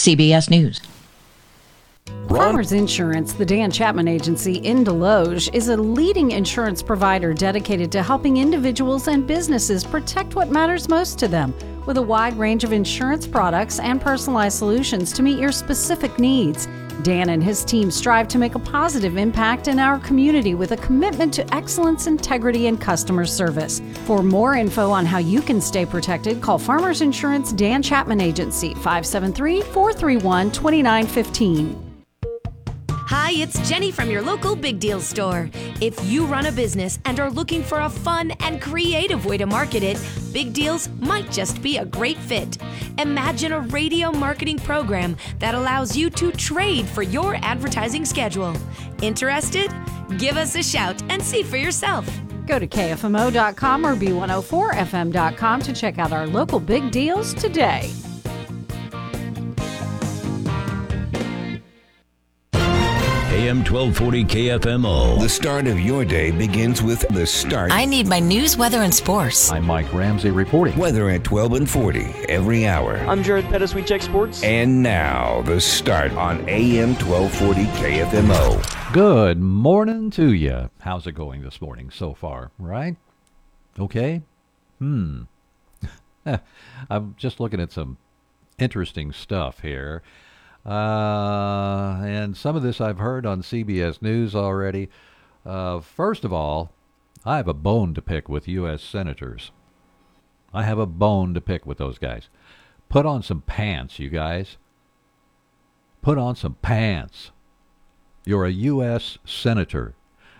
CBS News. Farmers Insurance, the Dan Chapman Agency in Desloge, is a leading insurance provider dedicated to helping individuals and businesses protect what matters most to them with a wide range of insurance products and personalized solutions to meet your specific needs. Dan and his team strive to make a positive impact in our community with a commitment to excellence, integrity, and customer service. For more info on how you can stay protected, call Farmers Insurance Dan Chapman Agency 573 431 2915. Hi, it's Jenny from your local Big Deal store. If you run a business and are looking for a fun and creative way to market it, Big Deals might just be a great fit. Imagine a radio marketing program that allows you to trade for your advertising schedule. Interested? Give us a shout and see for yourself. Go to KFMO.com or B104FM.com to check out our local big deals today. AM 1240 KFMO. The start of your day begins with the start. I need my news, weather, and sports. I'm Mike Ramsey reporting. Weather at 12 and 40 every hour. I'm Jared Pettis. We check sports. And now, the start on AM 1240 KFMO. Good morning to you. How's it going this morning so far, right? Okay? Hmm. I'm just looking at some interesting stuff here. Uh, and some of this I've heard on CBS News already. Uh, first of all, I have a bone to pick with U.S. senators. I have a bone to pick with those guys. Put on some pants, you guys. Put on some pants. You're a U.S. senator.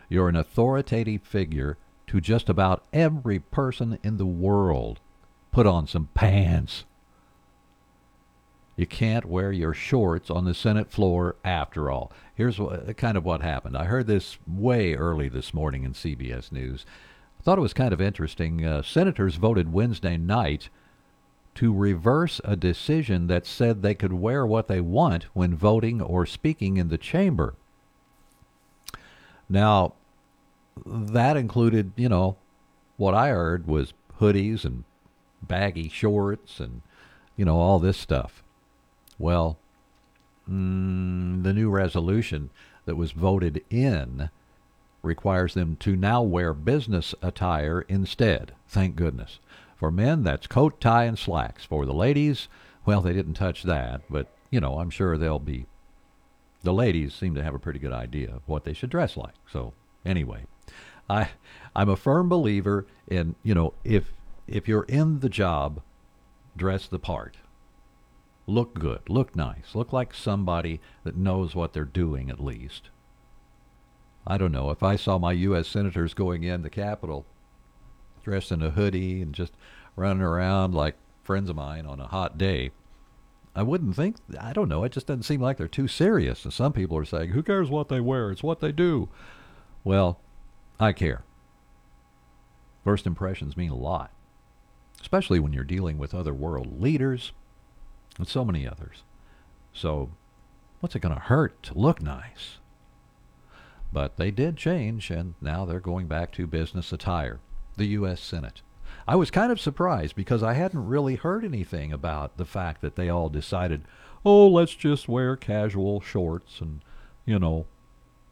You're an authoritative figure to just about every person in the world. Put on some pants. You can't wear your shorts on the Senate floor after all. Here's what, kind of what happened. I heard this way early this morning in CBS News. I thought it was kind of interesting. Uh, senators voted Wednesday night to reverse a decision that said they could wear what they want when voting or speaking in the chamber. Now, that included, you know, what I heard was hoodies and baggy shorts and, you know, all this stuff. Well, mm, the new resolution that was voted in requires them to now wear business attire instead. Thank goodness. For men, that's coat, tie, and slacks. For the ladies, well, they didn't touch that, but, you know, I'm sure they'll be. The ladies seem to have a pretty good idea of what they should dress like. So, anyway, I, I'm a firm believer in, you know, if if you're in the job, dress the part look good, look nice, look like somebody that knows what they're doing at least. I don't know. If I saw my U.S. senators going in the Capitol dressed in a hoodie and just running around like friends of mine on a hot day, I wouldn't think, I don't know, it just doesn't seem like they're too serious. And some people are saying, who cares what they wear? It's what they do. Well, I care. First impressions mean a lot, especially when you're dealing with other world leaders and so many others. So, what's it going to hurt to look nice? But they did change, and now they're going back to business attire. The U.S. Senate. I was kind of surprised because I hadn't really heard anything about the fact that they all decided, oh, let's just wear casual shorts and, you know,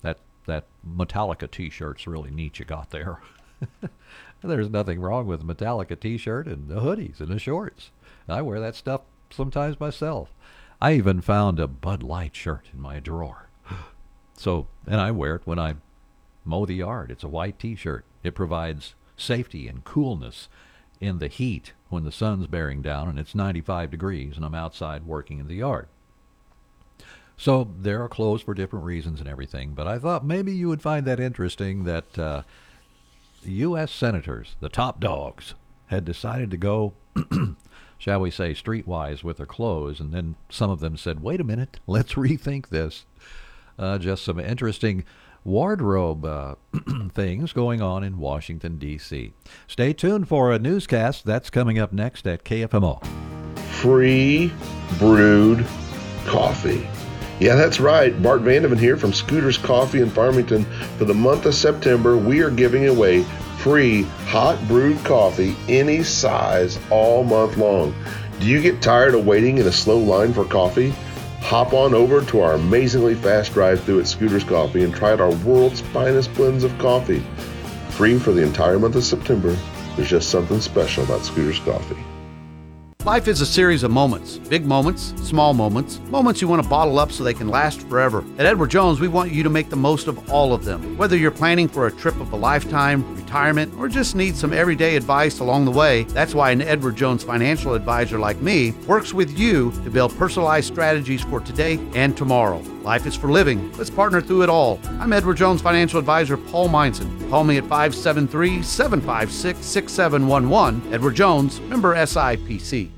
that that Metallica T-shirt's really neat you got there. There's nothing wrong with a Metallica T-shirt and the hoodies and the shorts. I wear that stuff sometimes myself. I even found a Bud Light shirt in my drawer. So, and I wear it when I mow the yard. It's a white T-shirt. It provides safety and coolness in the heat when the sun's bearing down and it's 95 degrees and I'm outside working in the yard. So there are clothes for different reasons and everything, but I thought maybe you would find that interesting that uh, U.S. senators, the top dogs, had decided to go shall we say, streetwise with their clothes. And then some of them said, wait a minute, let's rethink this. Uh, just some interesting wardrobe uh, things going on in Washington, D.C. Stay tuned for a newscast that's coming up next at KFMO. Free brewed coffee. Yeah, that's right. Bart Vandeman here from Scooters Coffee in Farmington. For the month of September, we are giving away free hot brewed coffee any size all month long. Do you get tired of waiting in a slow line for coffee? Hop on over to our amazingly fast drive through at Scooters Coffee and try our world's finest blends of coffee. Free for the entire month of September. There's just something special about Scooters Coffee. Life is a series of moments big moments, small moments, moments you want to bottle up so they can last forever. At Edward Jones, we want you to make the most of all of them. Whether you're planning for a trip of a lifetime, retirement, or just need some everyday advice along the way, that's why an Edward Jones financial advisor like me works with you to build personalized strategies for today and tomorrow. Life is for living. Let's partner through it all. I'm Edward Jones financial advisor Paul Meinson. Call me at 573 756 6711. Edward Jones, member SIPC.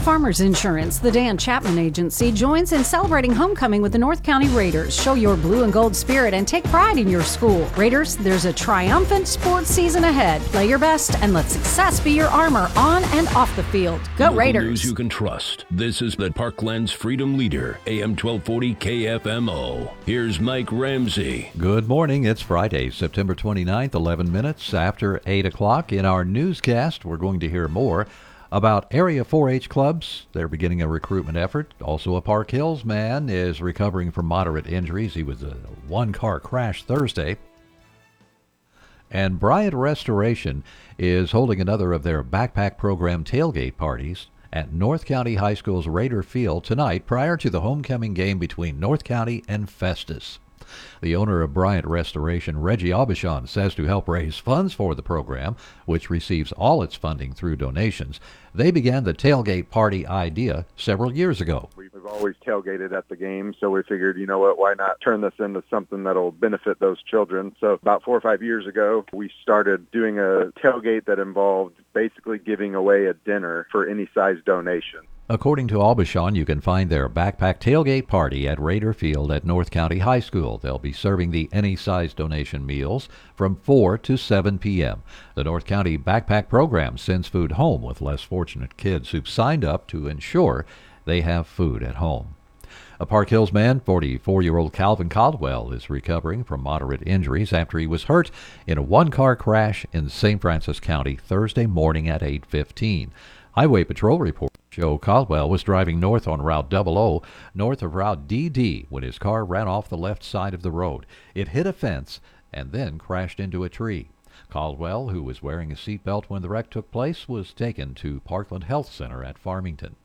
Farmers Insurance, the Dan Chapman Agency, joins in celebrating homecoming with the North County Raiders. Show your blue and gold spirit and take pride in your school. Raiders, there's a triumphant sports season ahead. Play your best and let success be your armor on and off the field. Go Local Raiders! News you can trust. This is the Parkland's Freedom Leader, AM 1240 KFMO. Here's Mike Ramsey. Good morning. It's Friday, September 29th, 11 minutes after 8 o'clock. In our newscast, we're going to hear more about area 4-H clubs. They're beginning a recruitment effort. Also, a Park Hills man is recovering from moderate injuries. He was in a one-car crash Thursday. And Bryant Restoration is holding another of their backpack program tailgate parties at North County High School's Raider Field tonight prior to the homecoming game between North County and Festus. The owner of Bryant Restoration, Reggie Aubuchon, says to help raise funds for the program, which receives all its funding through donations, they began the tailgate party idea several years ago. We've always tailgated at the game, so we figured, you know what, why not turn this into something that'll benefit those children? So about four or five years ago, we started doing a tailgate that involved basically giving away a dinner for any size donation. According to Aubuchon, you can find their backpack tailgate party at Raider Field at North County High School. They'll be serving the any size donation meals from 4 to 7 p.m. The North County Backpack Program sends food home with less fortunate kids who've signed up to ensure they have food at home. A Park Hills man, 44 year old Calvin Caldwell, is recovering from moderate injuries after he was hurt in a one car crash in St. Francis County Thursday morning at 815. Highway Patrol report Joe Caldwell was driving north on Route OO, north of Route DD, when his car ran off the left side of the road. It hit a fence and then crashed into a tree. Caldwell, who was wearing a seatbelt when the wreck took place, was taken to Parkland Health Center at Farmington.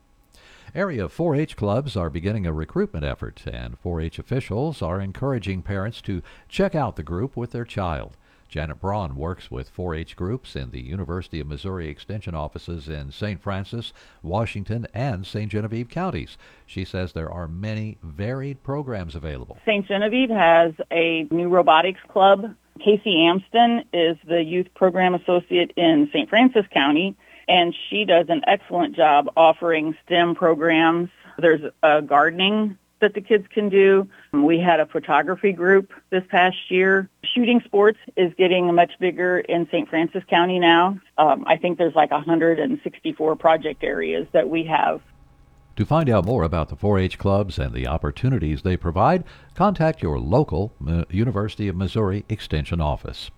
Area 4 H clubs are beginning a recruitment effort, and 4 H officials are encouraging parents to check out the group with their child. Janet Braun works with 4 H groups in the University of Missouri Extension offices in St. Francis, Washington, and St. Genevieve counties. She says there are many varied programs available. St. Genevieve has a new robotics club. Casey Amston is the youth program associate in St. Francis County, and she does an excellent job offering STEM programs. There's a gardening that the kids can do. We had a photography group this past year. Shooting sports is getting much bigger in St. Francis County now. Um, I think there's like 164 project areas that we have. To find out more about the 4 H clubs and the opportunities they provide, contact your local uh, University of Missouri Extension office.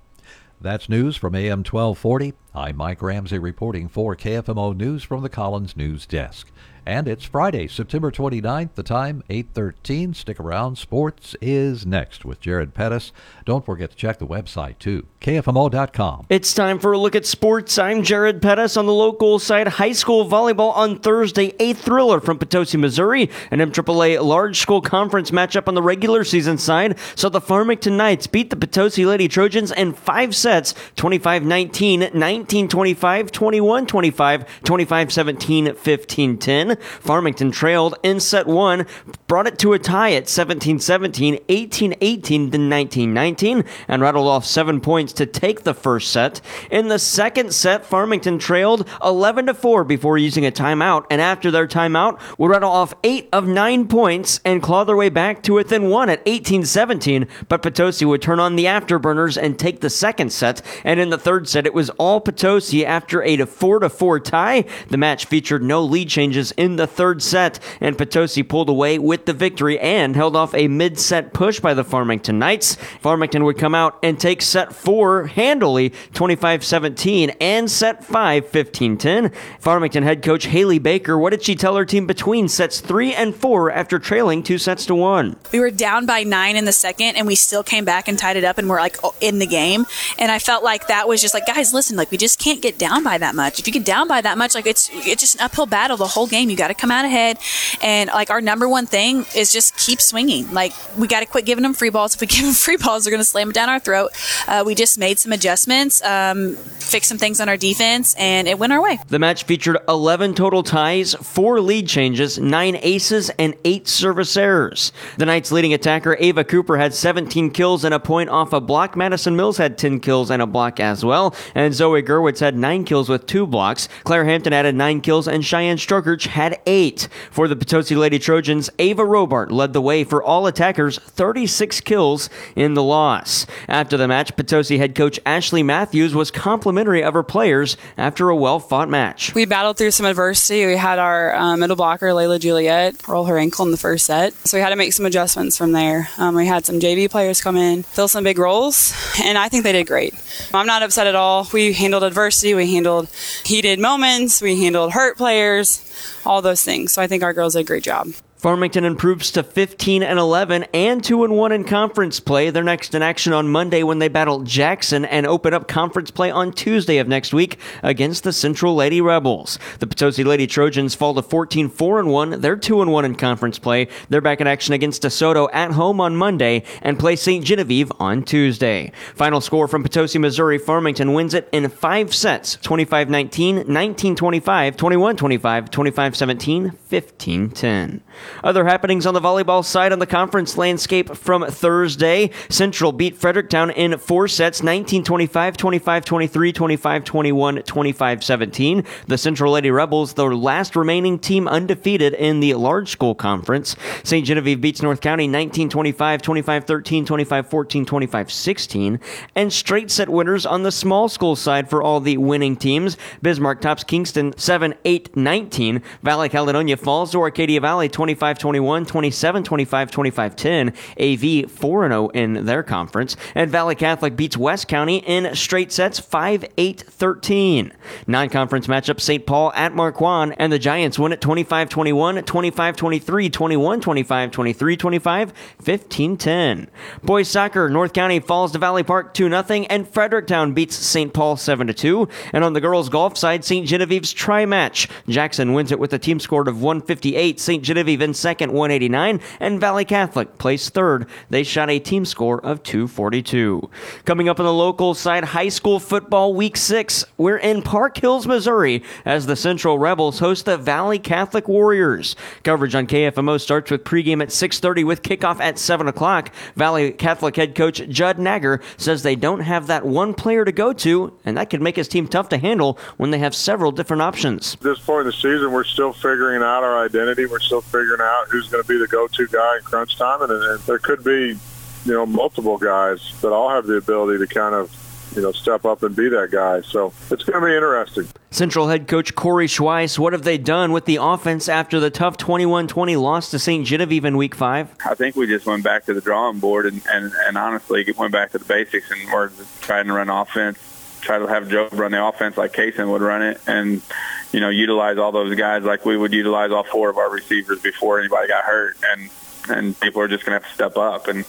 That's news from AM 1240. I'm Mike Ramsey reporting for KFMO News from the Collins News Desk. And it's Friday, September 29th, the time 8:13. Stick around. Sports is next with Jared Pettis. Don't forget to check the website too, kfmo.com. It's time for a look at sports. I'm Jared Pettis on the local side. High school volleyball on Thursday. A thriller from Potosi, Missouri. An MAAA large school conference matchup on the regular season side. So the Farmington Knights beat the Potosi Lady Trojans in five sets 25 19, 19 25, 21 25, 25 17, 15 10. Farmington trailed in set one, brought it to a tie at 17 17, 18 18, then 19 19, and rattled off seven points to take the first set. In the second set, Farmington trailed 11 4 before using a timeout, and after their timeout, would rattle off eight of nine points and claw their way back to within one at 18 17. But Potosi would turn on the afterburners and take the second set, and in the third set, it was all Potosi Potosi after a 4 to 4 tie. The match featured no lead changes in the third set, and Potosi pulled away with the victory and held off a mid set push by the Farmington Knights. Farmington would come out and take set 4 handily 25 17 and set 5 15 10. Farmington head coach Haley Baker, what did she tell her team between sets 3 and 4 after trailing two sets to 1? We were down by 9 in the second and we still came back and tied it up and we're like in the game. And I felt like that was just like, guys, listen, like we just can't get down by that much. If you get down by that much, like it's it's just an uphill battle the whole game. You got to come out ahead. And like our number one thing is just keep swinging. Like we got to quit giving them free balls. If we give them free balls, they're going to slam it down our throat. Uh, we just made some adjustments, um, fixed some things on our defense, and it went our way. The match featured 11 total ties, four lead changes, nine aces, and eight service errors. The Knights' leading attacker Ava Cooper had 17 kills and a point off a block. Madison Mills had 10 kills and a block as well, and Zoe Gerwitz had nine kills with two blocks. Claire Hampton added nine kills, and Cheyenne Strokerch had eight. For the Potosi Lady Trojans, Ava Robart led the way for all attackers, 36 kills in the loss. After the match, Potosi head coach Ashley Matthews was complimentary of her players after a well fought match. We battled through some adversity. We had our um, middle blocker, Layla Juliet, roll her ankle in the first set. So we had to make some adjustments from there. Um, we had some JV players come in, fill some big roles, and I think they did great. I'm not upset at all. We handled adversity, we handled heated moments, we handled hurt players, all those things. So I think our girls did a great job. Farmington improves to 15 and 11 and 2 and 1 in conference play. They're next in action on Monday when they battle Jackson and open up conference play on Tuesday of next week against the Central Lady Rebels. The Potosi Lady Trojans fall to 14 4 and 1. They're 2 and 1 in conference play. They're back in action against DeSoto at home on Monday and play St. Genevieve on Tuesday. Final score from Potosi, Missouri. Farmington wins it in 5 sets 25 19, 19 25, 21 25, 25 17, 15 10. Other happenings on the volleyball side on the conference landscape from Thursday. Central beat Fredericktown in four sets 19 25, 25 23, 25 21, 25 17. The Central Lady Rebels, the last remaining team undefeated in the large school conference. St. Genevieve beats North County 19 25, 25 13, 25 14, 25 16. And straight set winners on the small school side for all the winning teams. Bismarck tops Kingston 7 8 19. Valley Caledonia falls to Arcadia Valley 25 21, 27 25, 25 10. AV 4 0 in their conference. And Valley Catholic beats West County in straight sets 5 8 13. Non conference matchup St. Paul at Marquand, and the Giants win at 25 21, 25 23, 21 25, 23 25, 15 10. Boys soccer, North County falls to Valley Park 2 0, and Fredericktown beats St. Paul 7 2. And on the girls' golf side, St. Genevieve's tri match. Jackson wins it with a team score of 158. St. Genevieve in second, 189, and Valley Catholic placed third. They shot a team score of 242. Coming up on the local side, high school football week six. We're in Park Hills, Missouri, as the Central Rebels host the Valley Catholic Warriors. Coverage on KFMO starts with pregame at 6:30 with kickoff at 7 o'clock. Valley Catholic head coach Judd Nagger says they don't have that one player to go to, and that could make his team tough to handle when they have several different options. At this point in the season, we're still figuring out our identity. We're still figuring out who's going to be the go-to guy in crunch time, and, and there could be, you know, multiple guys that all have the ability to kind of, you know, step up and be that guy. So it's going to be interesting. Central head coach Corey Schweiss, what have they done with the offense after the tough 21-20 loss to St. Genevieve in Week Five? I think we just went back to the drawing board and, and, and honestly went back to the basics and we're trying to run offense, try to have Joe run the offense like Kaysen would run it, and you know utilize all those guys like we would utilize all four of our receivers before anybody got hurt, and and people are just going to have to step up, and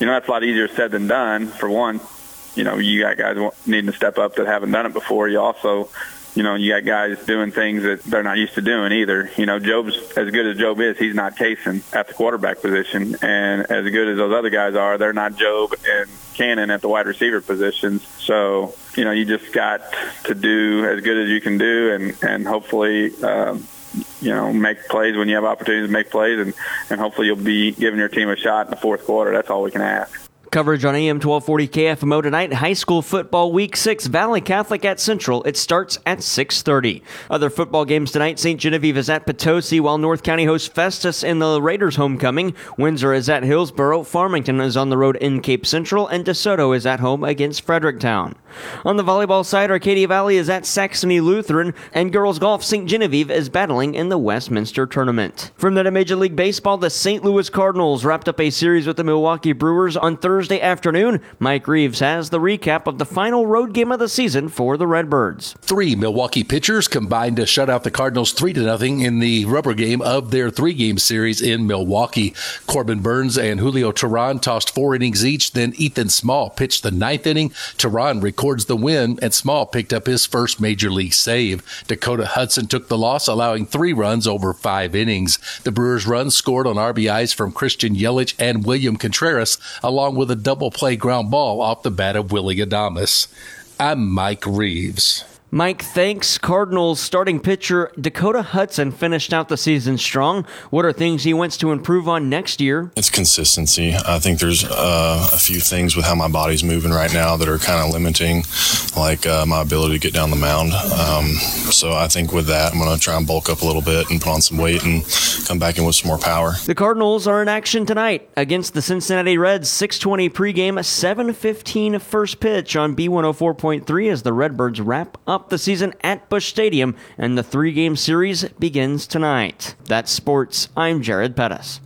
you know that's a lot easier said than done. For one, you know you got guys needing to step up that haven't done it before. You also you know, you got guys doing things that they're not used to doing either. You know, Job's as good as Job is, he's not Kaysen at the quarterback position, and as good as those other guys are, they're not Job and Cannon at the wide receiver positions. So, you know, you just got to do as good as you can do, and and hopefully. Um, you know, make plays when you have opportunities to make plays, and, and hopefully you'll be giving your team a shot in the fourth quarter. That's all we can ask. Coverage on AM 1240 KFMO tonight. High school football week 6 Valley Catholic at Central. It starts at 6:30. Other football games tonight. St. Genevieve is at Potosi while North County hosts Festus in the Raiders homecoming. Windsor is at Hillsboro. Farmington is on the road in Cape Central and DeSoto is at home against Fredericktown. On the volleyball side, Arcadia Valley is at Saxony Lutheran and girls golf St. Genevieve is battling in the Westminster tournament. From that Major League Baseball, the St. Louis Cardinals wrapped up a series with the Milwaukee Brewers on Thursday Thursday afternoon. Mike Reeves has the recap of the final road game of the season for the Redbirds. Three Milwaukee pitchers combined to shut out the Cardinals 3 to nothing in the rubber game of their three game series in Milwaukee. Corbin Burnes and Julio Teheran tossed four innings each. Then Ethan Small pitched the ninth inning. Teheran records the win, and Small picked up his first major league save. Dakota Hudson took the loss, allowing three runs over five innings. The Brewers' runs scored on RBIs from Christian Yelich and William Contreras, along with with a double play ground ball off the bat of Willie Adames. I'm Mike Reeves. Mike, thanks. Cardinals starting pitcher Dakota Hudson finished out the season strong. What are things he wants to improve on next year? It's consistency. I think there's uh, a few things with how my body's moving right now that are kind of limiting, like uh, my ability to get down the mound. Um, so I think with that, I'm going to try and bulk up a little bit and put on some weight and come back in with some more power. The Cardinals are in action tonight against the Cincinnati Reds. 6:20 pregame, 7:15 first pitch on B104.3 as the Redbirds wrap up up the season at Busch Stadium, and the three game series begins tonight. That's sports. I'm Jared Pettis.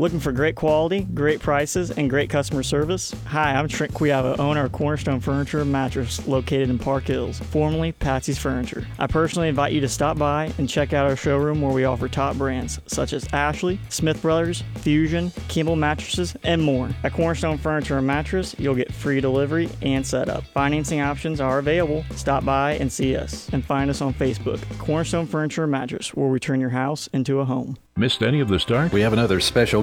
Looking for great quality, great prices, and great customer service? Hi, I'm Trent Quiava, owner of Cornerstone Furniture and Mattress located in Park Hills, formerly Patsy's Furniture. I personally invite you to stop by and check out our showroom where we offer top brands such as Ashley, Smith Brothers, Fusion, Kimball Mattresses, and more. At Cornerstone Furniture and Mattress, you'll get free delivery and setup. Financing options are available. Stop by and see us, and find us on Facebook, Cornerstone Furniture and Mattress, where we turn your house into a home. Missed any of the start? We have another special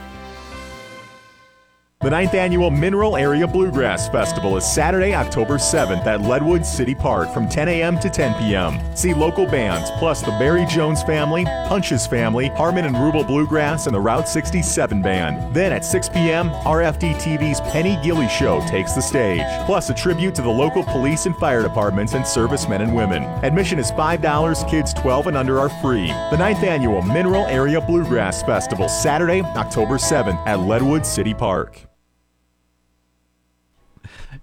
The ninth annual Mineral Area Bluegrass Festival is Saturday, October 7th at Leadwood City Park from 10 a.m. to 10 p.m. See local bands plus the Barry Jones family, Punches family, Harmon and Rubel Bluegrass, and the Route 67 band. Then at 6 p.m., RFD TV's Penny Gilley Show takes the stage, plus a tribute to the local police and fire departments and servicemen and women. Admission is $5, kids 12 and under are free. The ninth annual Mineral Area Bluegrass Festival, Saturday, October 7th at Leadwood City Park.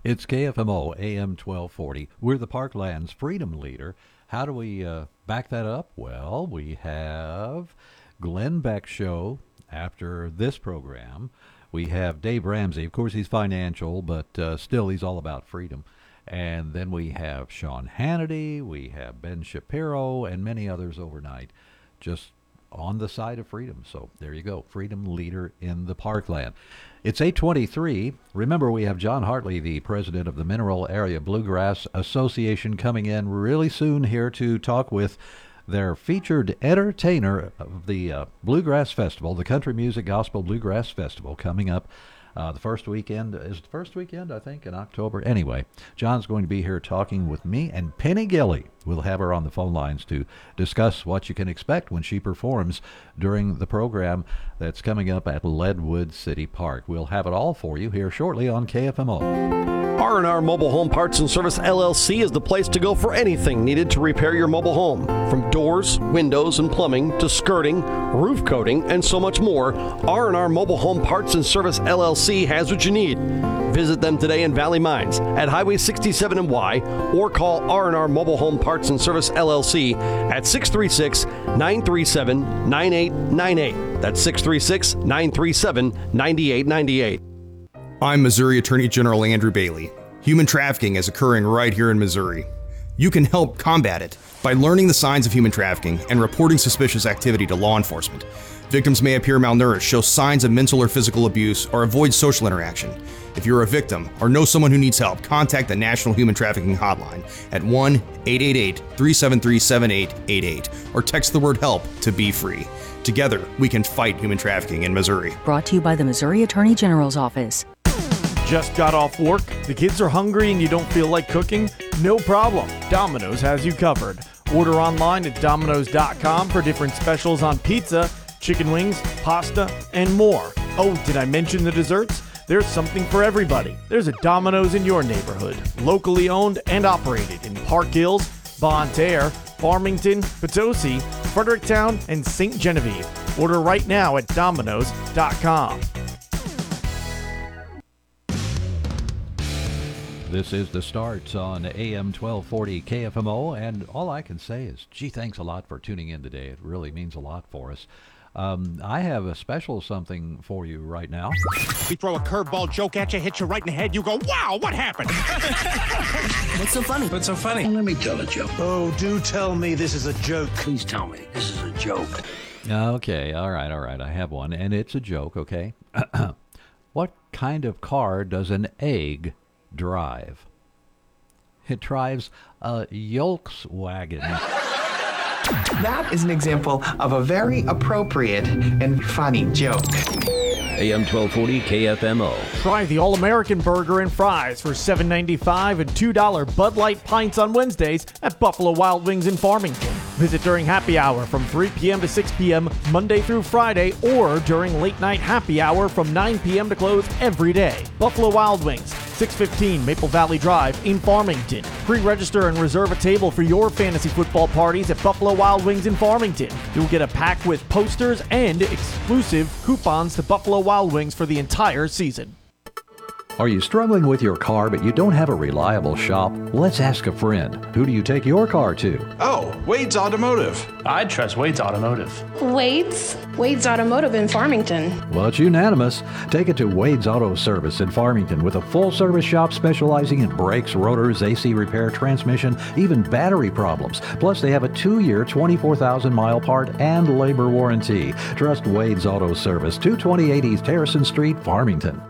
It's KFMO AM 1240. We're the Parklands Freedom Leader. How do we uh, back that up? Well, we have Glenn Beck Show after this program. We have Dave Ramsey. Of course, he's financial, but uh, still, he's all about freedom. And then we have Sean Hannity, we have Ben Shapiro, and many others overnight just on the side of freedom. So there you go, freedom leader in the parkland. It's 823. Remember, we have John Hartley, the president of the Mineral Area Bluegrass Association, coming in really soon here to talk with their featured entertainer of the uh, Bluegrass Festival, the Country Music Gospel Bluegrass Festival, coming up uh, the first weekend is the first weekend, I think, in October. Anyway, John's going to be here talking with me and Penny Gilley. We'll have her on the phone lines to discuss what you can expect when she performs during the program that's coming up at Leadwood City Park. We'll have it all for you here shortly on KFMO. R&R Mobile Home Parts and Service LLC is the place to go for anything needed to repair your mobile home. From doors, windows, and plumbing to skirting, roof coating, and so much more, R&R Mobile Home Parts and Service LLC has what you need. Visit them today in Valley Mines at Highway 67 and Y or call R&R Mobile Home Parts and Service LLC at 636-937-9898. That's 636-937-9898. I'm Missouri Attorney General Andrew Bailey. Human trafficking is occurring right here in Missouri. You can help combat it by learning the signs of human trafficking and reporting suspicious activity to law enforcement. Victims may appear malnourished, show signs of mental or physical abuse, or avoid social interaction. If you're a victim or know someone who needs help, contact the National Human Trafficking Hotline at 1 888 373 7888 or text the word HELP to be free. Together, we can fight human trafficking in Missouri. Brought to you by the Missouri Attorney General's Office. Just got off work? The kids are hungry and you don't feel like cooking? No problem. Domino's has you covered. Order online at Domino's.com for different specials on pizza, chicken wings, pasta, and more. Oh, did I mention the desserts? There's something for everybody. There's a Domino's in your neighborhood, locally owned and operated in Park Hills, Bonne Terre, Farmington, Potosi, Fredericktown, and St. Genevieve. Order right now at Domino's.com. This is the start on AM 1240 KFMO, and all I can say is, gee, thanks a lot for tuning in today. It really means a lot for us. Um, I have a special something for you right now. We throw a curveball joke at you, hit you right in the head. You go, wow, what happened? What's so funny? What's so funny? let me tell a joke. Oh, do tell me this is a joke. Please tell me this is a joke. Okay, all right, all right. I have one, and it's a joke, okay? what kind of car does an egg drive? It drives a Volkswagen. That is an example of a very appropriate and funny joke. AM 1240 KFMO. Try the All American Burger and Fries for $7.95 and $2 Bud Light Pints on Wednesdays at Buffalo Wild Wings in Farmington. Visit during happy hour from 3 p.m. to 6 p.m. Monday through Friday or during late night happy hour from 9 p.m. to close every day. Buffalo Wild Wings, 615 Maple Valley Drive in Farmington. Pre register and reserve a table for your fantasy football parties at Buffalo Wild Wings in Farmington. You'll get a pack with posters and exclusive coupons to Buffalo Wild Wings for the entire season. Are you struggling with your car but you don't have a reliable shop? Let's ask a friend. Who do you take your car to? Oh, Wade's Automotive. I'd trust Wade's Automotive. Wade's? Wade's Automotive in Farmington. Well, it's unanimous. Take it to Wade's Auto Service in Farmington with a full service shop specializing in brakes, rotors, AC repair, transmission, even battery problems. Plus, they have a two year, 24,000 mile part and labor warranty. Trust Wade's Auto Service, 228 East Harrison Street, Farmington.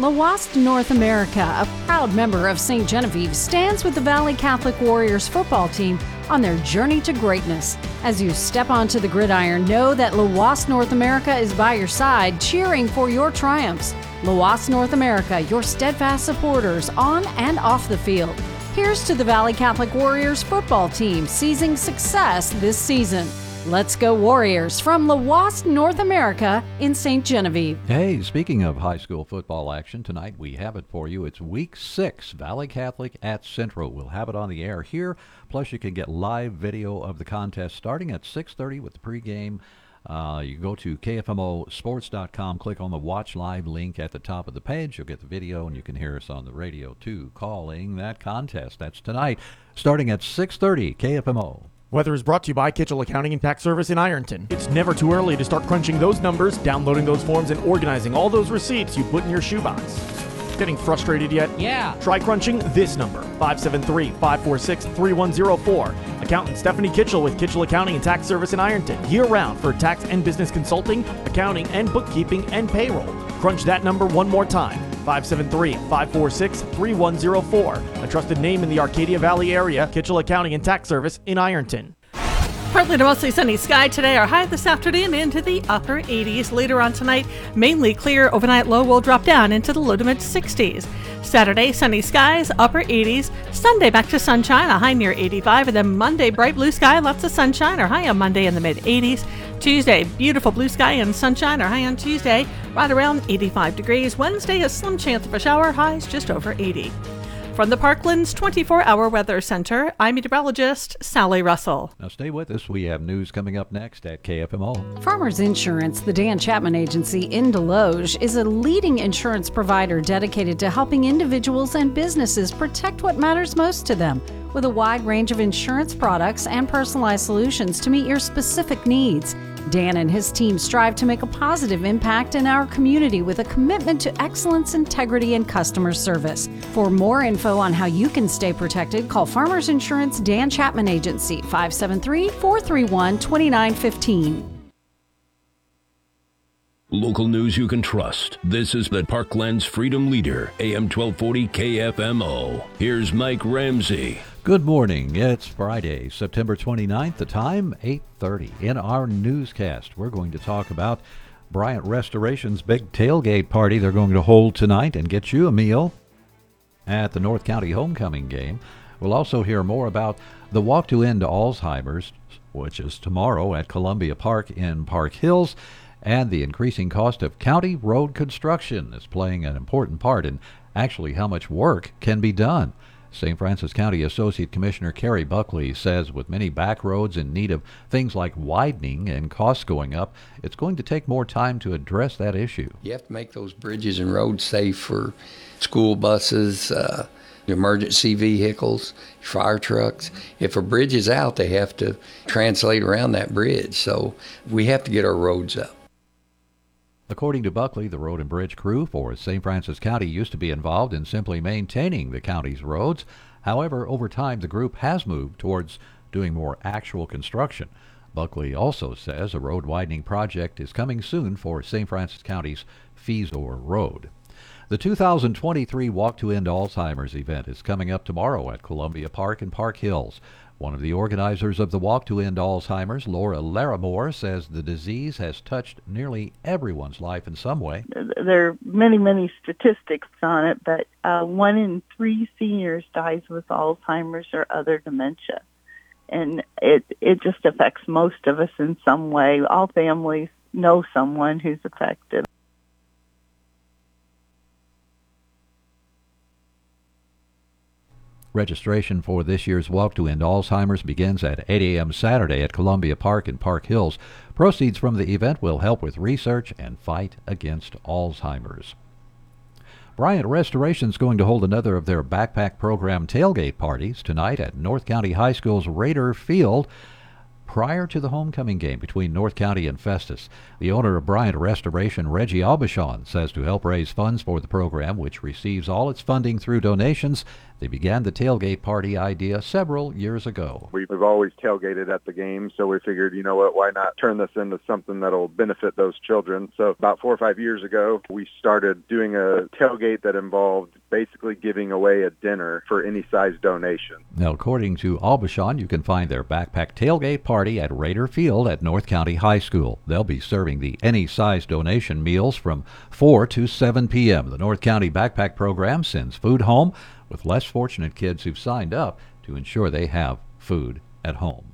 Lhoist North America, a proud member of St. Genevieve, stands with the Valley Catholic Warriors football team on their journey to greatness. As you step onto the gridiron, know that Lhoist North America is by your side, cheering for your triumphs. Lhoist North America, your steadfast supporters on and off the field. Here's to the Valley Catholic Warriors football team seizing success this season. Let's go Warriors from Lhoist, North America in St. Genevieve. Hey, speaking of high school football action, tonight we have it for you. It's week six, Valley Catholic at Central. We'll have it on the air here. Plus, you can get live video of the contest starting at 6.30 with the pregame. Uh, you go to kfmosports.com, click on the Watch Live link at the top of the page. You'll get the video, and you can hear us on the radio, too, calling that contest. That's tonight, starting at 6.30, KFMO. Weather is brought to you by Kitchell Accounting and Tax Service in Ironton. It's never too early to start crunching those numbers, downloading those forms, and organizing all those receipts you put in your shoebox. Getting frustrated yet? Yeah. Try crunching this number 573 546 3104. Accountant Stephanie Kitchell with Kitchell Accounting and Tax Service in Ironton, year round for tax and business consulting, accounting, and bookkeeping and payroll. Crunch that number one more time 573 546 3104. A trusted name in the Arcadia Valley area, Kitchell Accounting and Tax Service in Ironton. Partly to mostly sunny sky today. Our high this afternoon into the upper 80s. Later on tonight, mainly clear. Overnight low will drop down into the low to mid 60s. Saturday, sunny skies, upper 80s. Sunday, back to sunshine, a high near 85. And then Monday, bright blue sky, lots of sunshine, our high on Monday in the mid 80s. Tuesday, beautiful blue sky and sunshine, our high on Tuesday, right around 85 degrees. Wednesday, a slim chance of a shower, highs just over 80. From the Parklands 24 Hour Weather Center, I'm meteorologist Sally Russell. Now stay with us. We have news coming up next at KFMO. Farmers Insurance, the Dan Chapman Agency in Desloge, is a leading insurance provider dedicated to helping individuals and businesses protect what matters most to them with a wide range of insurance products and personalized solutions to meet your specific needs. Dan and his team strive to make a positive impact in our community with a commitment to excellence, integrity, and customer service. For more info on how you can stay protected, call Farmers Insurance Dan Chapman Agency 573 431 2915. Local news you can trust. This is the Parkland's Freedom Leader, AM 1240 KFMO. Here's Mike Ramsey. Good morning. It's Friday, September 29th. The time 8:30. In our newscast, we're going to talk about Bryant Restoration's big tailgate party they're going to hold tonight and get you a meal at the North County homecoming game. We'll also hear more about the Walk to End Alzheimer's, which is tomorrow at Columbia Park in Park Hills and the increasing cost of county road construction is playing an important part in actually how much work can be done. St. Francis County Associate Commissioner Kerry Buckley says with many back roads in need of things like widening and costs going up, it's going to take more time to address that issue. You have to make those bridges and roads safe for school buses, uh, emergency vehicles, fire trucks. If a bridge is out, they have to translate around that bridge. So we have to get our roads up. According to Buckley, the road and bridge crew for St. Francis County used to be involved in simply maintaining the county's roads. However, over time, the group has moved towards doing more actual construction. Buckley also says a road widening project is coming soon for St. Francis County's Feesor Road. The 2023 Walk to End Alzheimer's event is coming up tomorrow at Columbia Park in Park Hills. One of the organizers of the Walk to End Alzheimer's, Laura Larimore, says the disease has touched nearly everyone's life in some way. There are many, many statistics on it, but uh, one in three seniors dies with Alzheimer's or other dementia. And it, it just affects most of us in some way. All families know someone who's affected. Registration for this year's Walk to End Alzheimer's begins at 8 a.m. Saturday at Columbia Park in Park Hills. Proceeds from the event will help with research and fight against Alzheimer's. Bryant Restoration is going to hold another of their backpack program tailgate parties tonight at North County High School's Raider Field prior to the homecoming game between North County and Festus. The owner of Bryant Restoration, Reggie Aubuchon, says to help raise funds for the program, which receives all its funding through donations, they began the tailgate party idea several years ago. We've always tailgated at the game, so we figured, you know what, why not turn this into something that'll benefit those children? So about four or five years ago, we started doing a tailgate that involved basically giving away a dinner for any size donation. Now, according to Aubuchon, you can find their backpack tailgate party at Raider Field at North County High School. They'll be serving the any size donation meals from 4 to 7 p.m. The North County Backpack Program sends food home with less fortunate kids who've signed up to ensure they have food at home.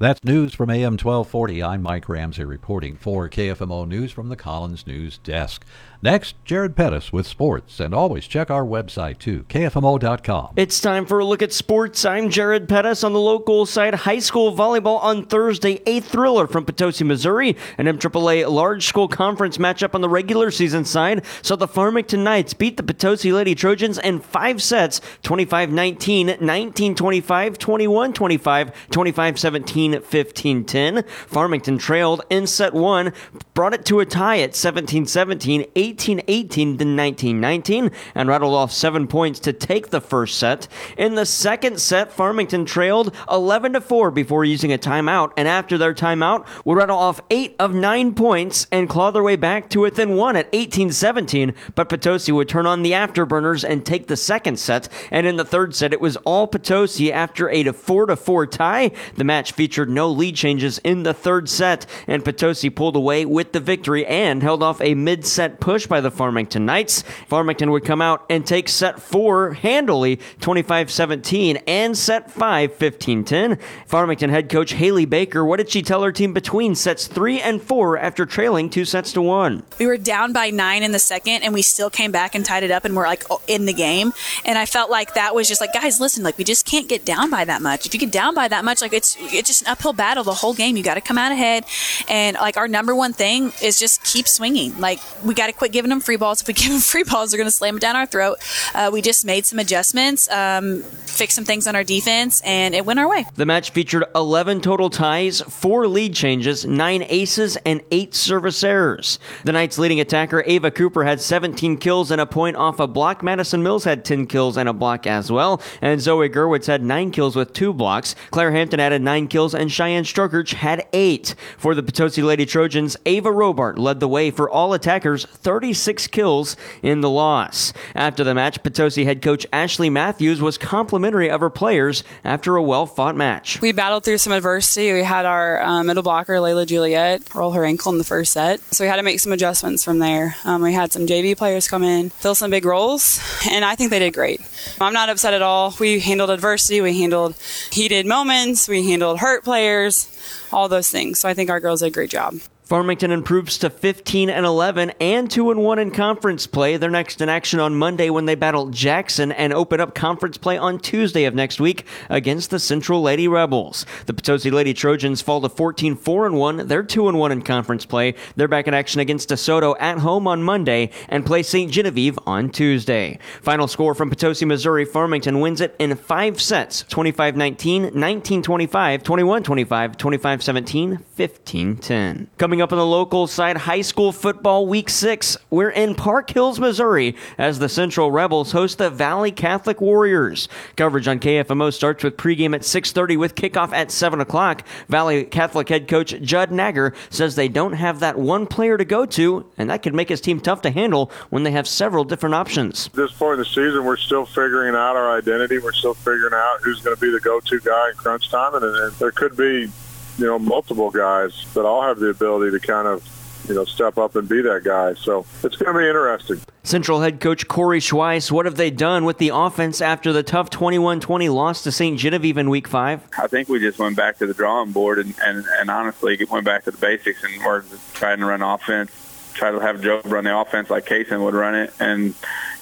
That's news from AM 1240. I'm Mike Ramsey reporting for KFMO News from the Collins News Desk. Next, Jared Pettis with sports, and always check our website too, kfmo.com. It's time for a look at sports. I'm Jared Pettis on the local side. High school volleyball on Thursday, a thriller from Potosi, Missouri. An MAAA large school conference matchup on the regular season side. So the Farmington Knights beat the Potosi Lady Trojans in five sets 25 19, 19 25, 21 25, 25 17, 15 10. Farmington trailed in set one, brought it to a tie at 17 17, 18 18 to 19 19, and rattled off seven points to take the first set. In the second set, Farmington trailed 11 to 4 before using a timeout, and after their timeout, would rattle off eight of nine points and claw their way back to within one at 18 17. But Potosi would turn on the afterburners and take the second set. And in the third set, it was all Potosi after a 4 to 4 tie. The match featured no lead changes in the third set, and Potosi pulled away with the victory and held off a mid set push by the Farmington Knights. Farmington would come out and take set four handily, 25 17, and set five, 15 10. Farmington head coach Haley Baker, what did she tell her team between sets three and four after trailing two sets to one? We were down by nine in the second, and we still came back and tied it up, and we're like in the game. And I felt like that was just like, guys, listen, like we just can't get down by that much. If you get down by that much, like it's it's just an uphill battle the whole game. You got to come out ahead, and like our number one thing is just keep swinging. Like we got to quit giving them free balls. If we give them free balls, they're going to slam it down our throat. Uh, we just made some adjustments, um, fixed some things on our defense, and it went our way. The match featured 11 total ties, four lead changes, nine aces, and eight service errors. The Knights' leading attacker, Ava Cooper, had 17 kills and a point off a block. Madison Mills had 10 kills and a block as well. And Zoe Gerwitz had nine kills with two blocks. Claire Hampton added nine kills and Cheyenne Strokerch had eight. For the Potosi Lady Trojans, Ava Robart led the way for all attackers, 36 kills in the loss. After the match, Potosi head coach Ashley Matthews was complimentary of her players after a well fought match. We battled through some adversity. We had our um, middle blocker, Layla Juliet, roll her ankle in the first set. So we had to make some adjustments from there. Um, we had some JV players come in, fill some big roles, and I think they did great. I'm not upset at all. We handled adversity, we handled heated moments, we handled hurt players, all those things. So I think our girls did a great job. Farmington improves to 15 and 11 and 2 and 1 in conference play. They're next in action on Monday when they battle Jackson and open up conference play on Tuesday of next week against the Central Lady Rebels. The Potosi Lady Trojans fall to 14 4 and 1. They're 2 and 1 in conference play. They're back in action against DeSoto at home on Monday and play St. Genevieve on Tuesday. Final score from Potosi, Missouri. Farmington wins it in 5 sets 25 19, 19 25, 21 25, 25 17, 15 10. Coming up on the local side, high school football week six. We're in Park Hills, Missouri, as the Central Rebels host the Valley Catholic Warriors. Coverage on KFMO starts with pregame at 6:30 with kickoff at 7 o'clock. Valley Catholic head coach Judd Nagger says they don't have that one player to go to, and that could make his team tough to handle when they have several different options. At this point in the season, we're still figuring out our identity. We're still figuring out who's going to be the go-to guy in crunch time, and, and there could be you know, multiple guys that all have the ability to kind of, you know, step up and be that guy. So it's going to be interesting. Central head coach Corey Schweiss, what have they done with the offense after the tough 21-20 loss to St. Genevieve in Week 5? I think we just went back to the drawing board and, and, and honestly went back to the basics and we're trying to run offense, try to have Joe run the offense like Kaysen would run it and,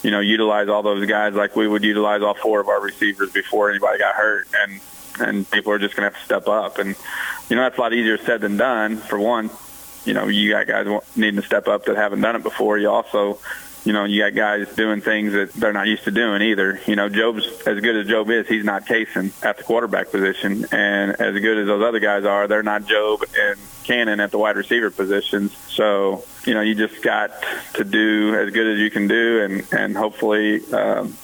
you know, utilize all those guys like we would utilize all four of our receivers before anybody got hurt. And and people are just going to have to step up. And you know that's a lot easier said than done. For one, you know you got guys needing to step up that haven't done it before. You also, you know, you got guys doing things that they're not used to doing either. You know, Job's as good as Job is, he's not Kaysen at the quarterback position, and as good as those other guys are, they're not Job and Cannon at the wide receiver positions. So you know, you just got to do as good as you can do, and and hopefully. Um,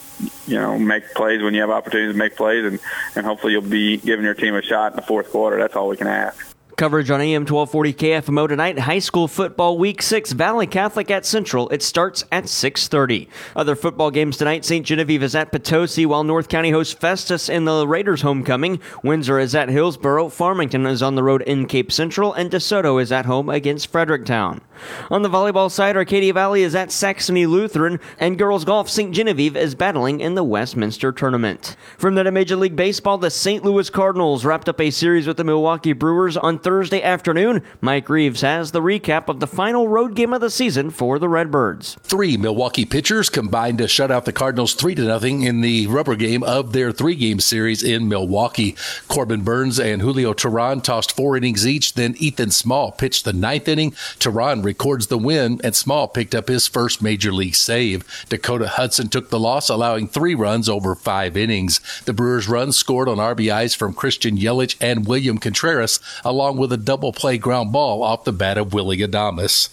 you know, make plays when you have opportunities to make plays, and, and hopefully you'll be giving your team a shot in the fourth quarter. That's all we can ask. Coverage on AM 1240 KFMO tonight. High school football week six. Valley Catholic at Central. It starts at 6:30. Other football games tonight. St. Genevieve is at Potosi, while North County hosts Festus in the Raiders' homecoming. Windsor is at Hillsboro. Farmington is on the road in Cape Central, and DeSoto is at home against Fredericktown. On the volleyball side, Arcadia Valley is at Saxony Lutheran, and girls golf St. Genevieve is battling in the Westminster tournament. From the Major League Baseball, the St. Louis Cardinals wrapped up a series with the Milwaukee Brewers on Thursday afternoon. Mike Reeves has the recap of the final road game of the season for the Redbirds. Three Milwaukee pitchers combined to shut out the Cardinals 3 to nothing in the rubber game of their three game series in Milwaukee. Corbin Burnes and Julio Teheran tossed four innings each, then Ethan Small pitched the ninth inning. Teheran records the win, and Small picked up his first major league save. Dakota Hudson took the loss, allowing three runs over five innings. The Brewers' runs scored on RBIs from Christian Yelich and William Contreras, along with a double play ground ball off the bat of Willie Adames.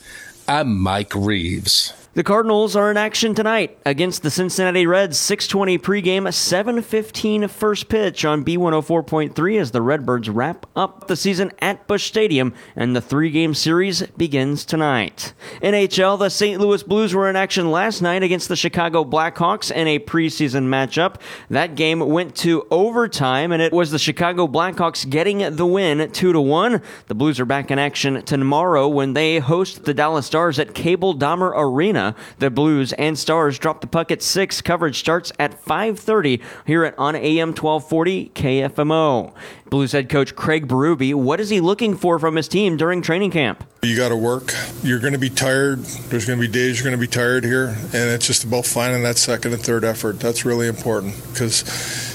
I'm Mike Reeves. The Cardinals are in action tonight against the Cincinnati Reds. 6:20 pregame, 7:15 first pitch on B104.3 as the Redbirds wrap up the season at Busch Stadium and the three-game series begins tonight. NHL, the St. Louis Blues were in action last night against the Chicago Blackhawks in a preseason matchup. That game went to overtime and it was the Chicago Blackhawks getting the win 2 to 1. The Blues are back in action tomorrow when they host the Dallas Stars at Cable Dahmer Arena. The Blues and Stars drop the puck at 6. Coverage starts at 5.30 here at on AM 1240 KFMO. Blues head coach Craig Berube, what is he looking for from his team during training camp? You got to work. You're going to be tired. There's going to be days you're going to be tired here, and it's just about finding that second and third effort. That's really important because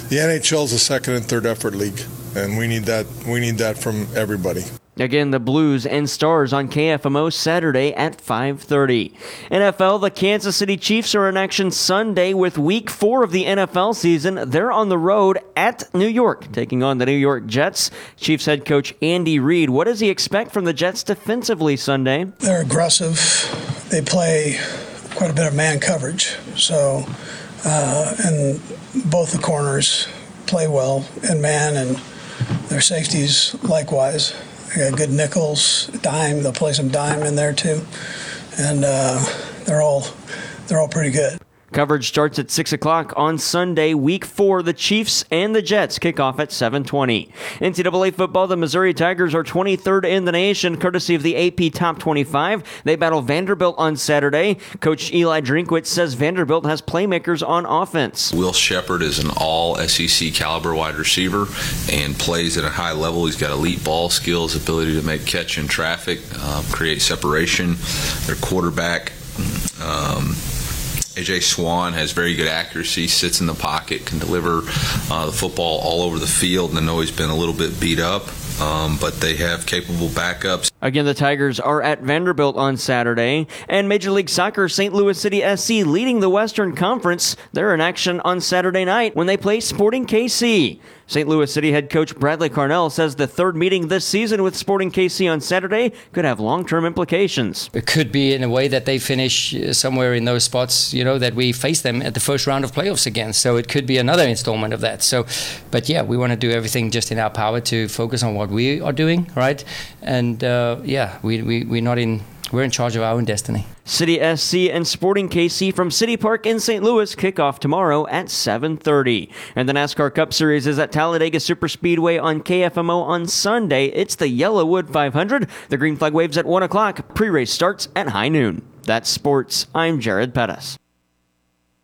the NHL is a second and third effort league, and we need that. We need that from everybody. Again, the Blues and Stars on KFMO Saturday at 5:30. NFL, the Kansas City Chiefs are in action Sunday with week 4 of the NFL season. They're on the road at New York taking on the New York Jets. Chiefs head coach Andy Reid, what does he expect from the Jets defensively Sunday? They're aggressive. They play quite a bit of man coverage. So uh, and both the corners play well in man and Their safeties, likewise. They got good nickels, dime. They'll play some dime in there too, and uh, they're all they're all pretty good. Coverage starts at 6 o'clock on Sunday, week four. The Chiefs and the Jets kick off at 720. NCAA football, the Missouri Tigers are 23rd in the nation, courtesy of the AP Top 25. They battle Vanderbilt on Saturday. Coach Eli Drinkwitz says Vanderbilt has playmakers on offense. Will Sheppard is an all SEC caliber wide receiver and plays at a high level. He's got elite ball skills, ability to make catch in traffic, um, create separation. Their quarterback, um, AJ Swann has very good accuracy, sits in the pocket, can deliver uh, the football all over the field, and I know he's been a little bit beat up, um, but they have capable backups. Again, the Tigers are at Vanderbilt on Saturday. And Major League Soccer, St. Louis City SC leading the Western Conference. They're in action on Saturday night when they play Sporting KC. St. Louis City head coach Bradley Carnell says the third meeting this season with Sporting KC on Saturday could have long term implications. It could be in a way that they finish uh, somewhere in those spots, you know, that we face them at the first round of playoffs again. So it could be another installment of that. So, but yeah, we want to do everything just in our power to focus on what we are doing, right? And uh, yeah, we, we, we're not in, we're in charge of our own destiny. City SC and Sporting KC from City Park in St. Louis kick off tomorrow at 7:30. And the NASCAR Cup Series is at Talladega Superspeedway on KFMO on Sunday. It's the YellaWood 500. The green flag waves at 1 o'clock. Pre-race starts at high noon. That's sports. I'm Jared Pettis.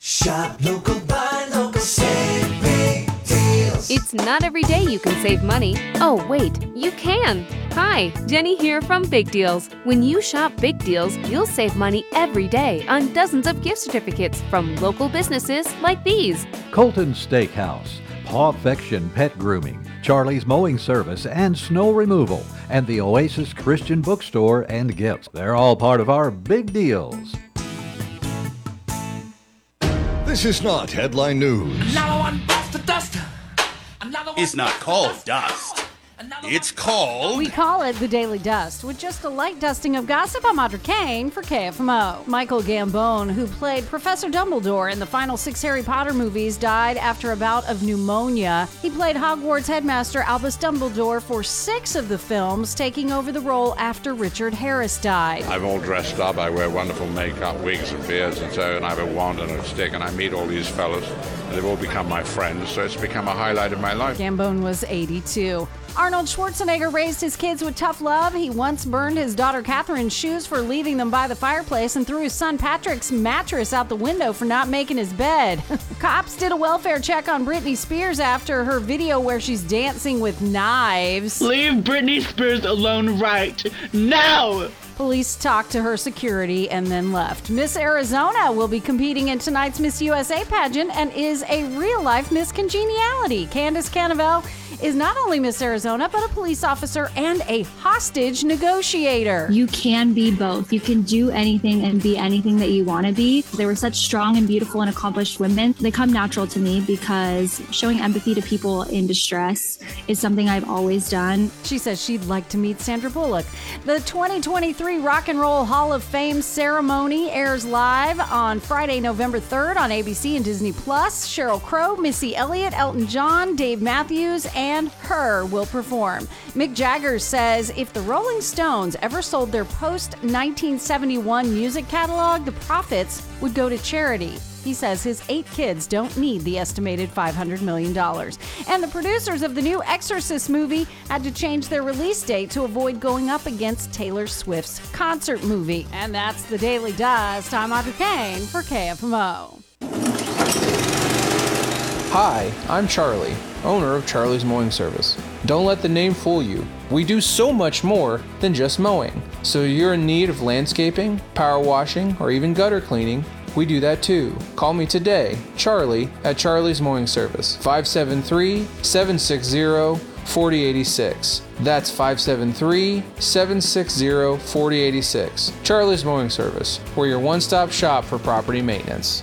Shop local, buy local, save big deals. It's not every day you can save money. Oh, wait, you can. Hi, Jenny here from Big Deals. When you shop Big Deals, you'll save money every day on dozens of gift certificates from local businesses like these. Colton Steakhouse, Paw Affection Pet Grooming, Charlie's Mowing Service and Snow Removal, and the Oasis Christian Bookstore and Gifts. They're all part of our big deals. This is not headline news. It's not called dust. It's called. We call it the Daily Dust, with just a light dusting of gossip. I'm Audrey Kane for KFMO. Michael Gambon, who played Professor Dumbledore in the final six Harry Potter movies, died after a bout of pneumonia. He played Hogwarts headmaster Albus Dumbledore for six of the films, taking over the role after Richard Harris died. I'm all dressed up. I wear wonderful makeup, wigs and beards and so, and I have a wand and a stick, and I meet all these fellows. And they've all become my friends, so it's become a highlight of my life. Gambon was 82. Arnold Schwarzenegger raised his kids with tough love. He once burned his daughter Catherine's shoes for leaving them by the fireplace and threw his son Patrick's mattress out the window for not making his bed. Cops did a welfare check on Britney Spears after her video where she's dancing with knives. Leave Britney Spears alone right now! Police talked to her security and then left. Miss Arizona will be competing in tonight's Miss USA pageant and is a real life Miss Congeniality. Candace Kanavel is not only Miss Arizona, but a police officer and a hostage negotiator. You can be both. You can do anything and be anything that you want to be. They were such strong and beautiful and accomplished women. They come natural to me because showing empathy to people in distress is something I've always done. She says she'd like to meet Sandra Bullock. The 2023 Rock and Roll Hall of Fame ceremony airs live on Friday, November 3rd on ABC and Disney Plus. Sheryl Crow, Missy Elliott, Elton John, Dave Matthews, and her will perform. Mick Jagger says if the Rolling Stones ever sold their post 1971 music catalog, the profits would go to charity. He says his eight kids don't need the estimated $500 million. And the producers of the new Exorcist movie had to change their release date to avoid going up against Taylor Swift's concert movie. And that's the Daily Dust. I'm Audrey Kane for KFMO. Hi, I'm Charlie, owner of Charlie's Mowing Service. Don't let the name fool you. We do so much more than just mowing. So you're in need of landscaping, power washing, or even gutter cleaning, we do that too. Call me today, Charlie, at Charlie's Mowing Service, 573 760 4086. That's 573 760 4086. Charlie's Mowing Service. We're your one stop shop for property maintenance.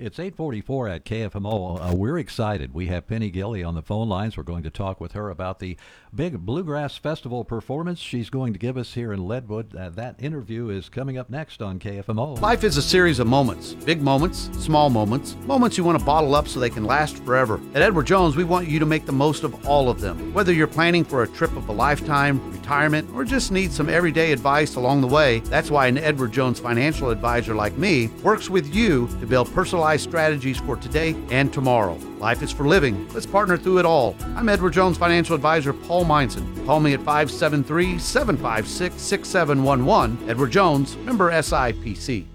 It's 844 at KFMO. Uh, we're excited. We have Penny Gilley on the phone lines. We're going to talk with her about the big Bluegrass Festival performance she's going to give us here in Leadwood. Uh, that interview is coming up next on KFMO. Life is a series of moments big moments, small moments, moments you want to bottle up so they can last forever. At Edward Jones, we want you to make the most of all of them. Whether you're planning for a trip of a lifetime, retirement, or just need some everyday advice along the way, that's why an Edward Jones financial advisor like me works with you to build personalized strategies for today and tomorrow. Life is for living. Let's partner through it all. I'm Edward Jones financial advisor Paul Meinson. Call me at 573 756 6711. Edward Jones, member SIPC.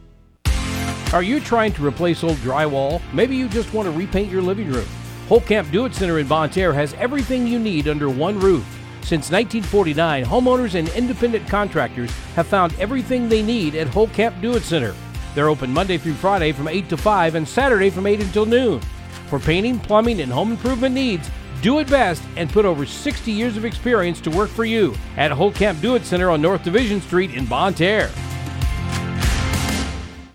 Are you trying to replace old drywall? Maybe you just want to repaint your living room. Holcamp Do It Center in Bonne Terre has everything you need under one roof. Since 1949, homeowners and independent contractors have found everything they need at Holcamp Do It Center. They're open Monday through Friday from 8 to 5 and Saturday from 8 until noon. For painting, plumbing, and home improvement needs, do it best and put over 60 years of experience to work for you at Holcamp Do It Center on North Division Street in Bonne Terre.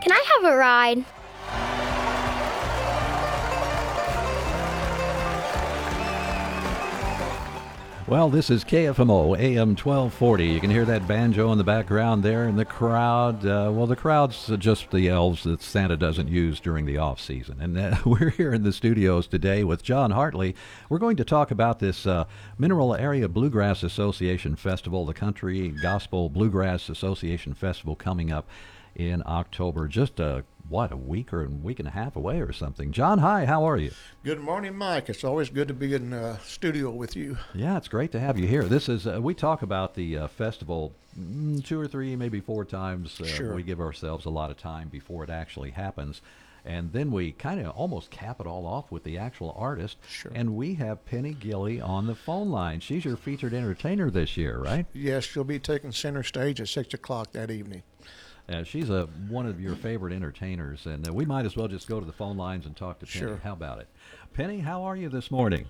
can I have a ride? Well, this is KFMO AM 1240. You can hear that banjo in the background there, and the crowd. Uh, well, the crowd's just the elves that Santa doesn't use during the off season. And uh, we're here in the studios today with John Hartley. We're going to talk about this uh, Mineral Area Bluegrass Association Festival, the Country Gospel Bluegrass Association Festival coming up in October. Just a what a week or a week and a half away or something. John, hi, how are you? Good morning, Mike. It's always good to be in uh, studio with you. Yeah, it's great to have you here. This is uh, we talk about the uh, festival mm, two or three, maybe four times. Uh, Sure. We give ourselves a lot of time before it actually happens. And then we kind of almost cap it all off with the actual artist. Sure. And we have Penny Gilley on the phone line. She's your featured entertainer this year, right? Yes, she'll be taking center stage at six o'clock that evening. Uh, she's a one of your favorite entertainers, and uh, we might as well just go to the phone lines and talk to Penny. Sure. How about it, Penny? How are you this morning?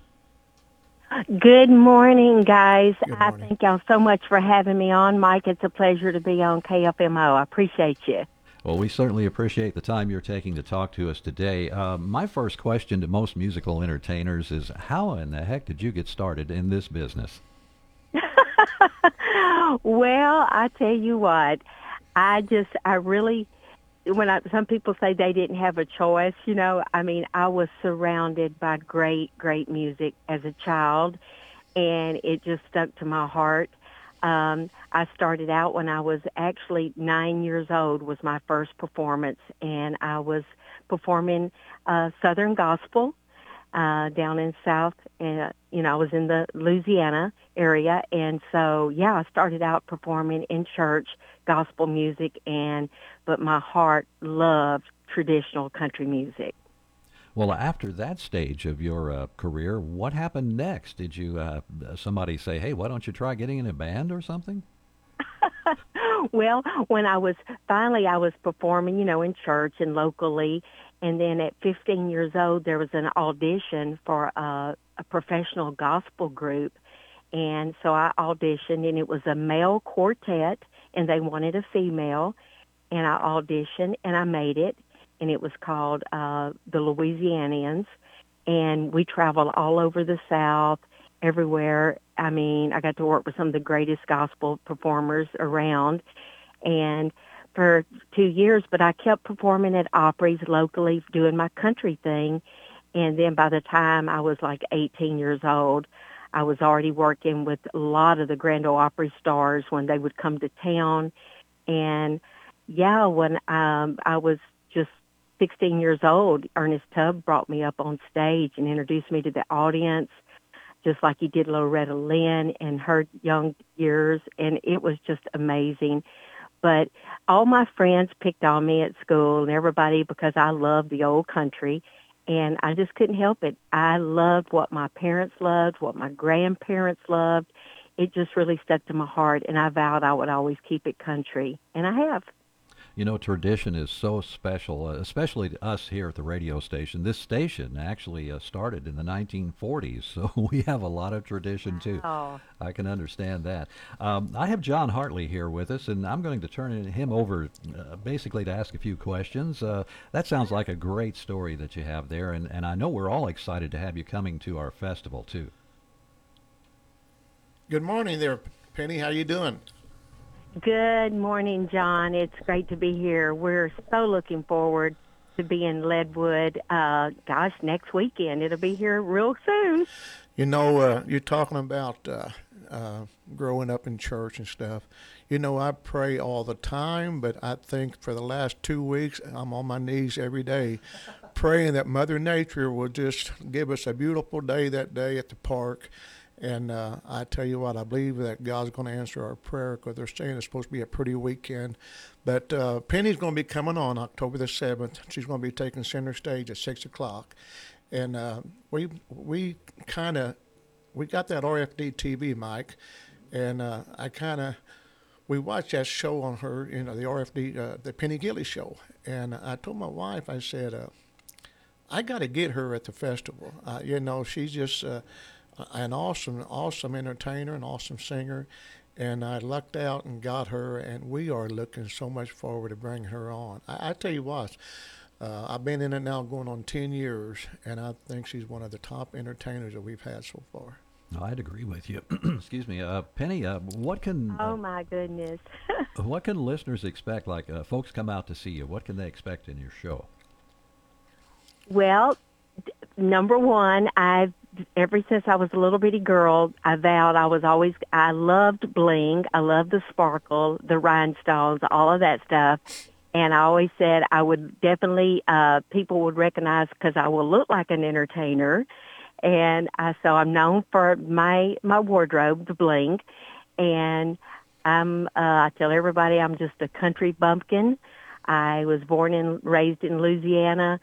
Good morning, guys. Good morning. I thank y'all so much for having me on, Mike. It's a pleasure to be on KFMO. I appreciate you. Well, we certainly appreciate the time you're taking to talk to us today. Uh, my first question to most musical entertainers is, how in the heck did you get started in this business? well, I tell you what, I just, I really, when I, some people say they didn't have a choice, you know, I mean, I was surrounded by great, great music as a child, and it just stuck to my heart. Um, I started out when I was actually nine years old was my first performance, and I was performing uh, Southern gospel uh, down in South. Uh, you know, I was in the Louisiana area, and so yeah, I started out performing in church gospel music, and but my heart loved traditional country music. Well, after that stage of your uh, career, what happened next? Did you uh, somebody say, "Hey, why don't you try getting in a band or something"? well, when I was finally, I was performing, you know, in church and locally, and then at 15 years old, there was an audition for a, a professional gospel group, and so I auditioned, and it was a male quartet, and they wanted a female, and I auditioned, and I made it, and it was called uh, the Louisianians, and we traveled all over the South, everywhere. I mean, I got to work with some of the greatest gospel performers around, and for two years. But I kept performing at Opry's locally, doing my country thing, and then by the time I was like 18 years old, I was already working with a lot of the Grand Ole Opry stars when they would come to town, and yeah, when um, I was just 16 years old, Ernest Tubb brought me up on stage and introduced me to the audience, just like he did Loretta Lynn in her young years, and it was just amazing. But all my friends picked on me at school and everybody because I loved the old country, and I just couldn't help it. I loved what my parents loved, what my grandparents loved. It just really stuck to my heart, and I vowed I would always keep it country, and I have. You know, tradition is so special, uh, especially to us here at the radio station. This station actually uh, started in the 1940s, so we have a lot of tradition too. Wow. I can understand that. Um, I have John Hartley here with us, and I'm going to turn him over uh, basically to ask a few questions. Uh, that sounds like a great story that you have there, and, and I know we're all excited to have you coming to our festival too. Good morning there, Penny. How you doing? Good morning, John. It's great to be here. We're so looking forward to being in Leadwood. Uh, gosh, next weekend. It'll be here real soon. You know, uh, you're talking about uh, uh, growing up in church and stuff. You know, I pray all the time, but I think for the last two weeks, I'm on my knees every day praying that Mother Nature will just give us a beautiful day that day at the park. And uh, I tell you what, I believe that God's going to answer our prayer because they're saying it's supposed to be a pretty weekend. But uh, Penny's going to be coming on October the 7th. She's going to be taking center stage at 6 o'clock. And uh, we we kind of, we got that RFD TV mic, and uh, I kind of, we watched that show on her, you know, the RFD, uh, the Penny Gilley show. And I told my wife, I said, uh, I got to get her at the festival. You know, she's just an awesome, awesome entertainer, an awesome singer, and I lucked out and got her, and we are looking so much forward to bringing her on. I, I tell you what, uh, I've been in it now going on 10 years, and I think she's one of the top entertainers that we've had so far. I'd agree with you. Excuse me, uh, Penny. Uh, what can Oh my goodness. what can listeners expect? Like uh, folks come out to see you. What can they expect in your show? Well, d- number one, I've ever since I was a little bitty girl, I vowed I was always I loved bling, I loved the sparkle, the rhinestones, all of that stuff. And I always said I would definitely uh people would recognize cuz I will look like an entertainer. And I so I'm known for my my wardrobe, the bling. And I'm uh I tell everybody I'm just a country bumpkin. I was born and raised in Louisiana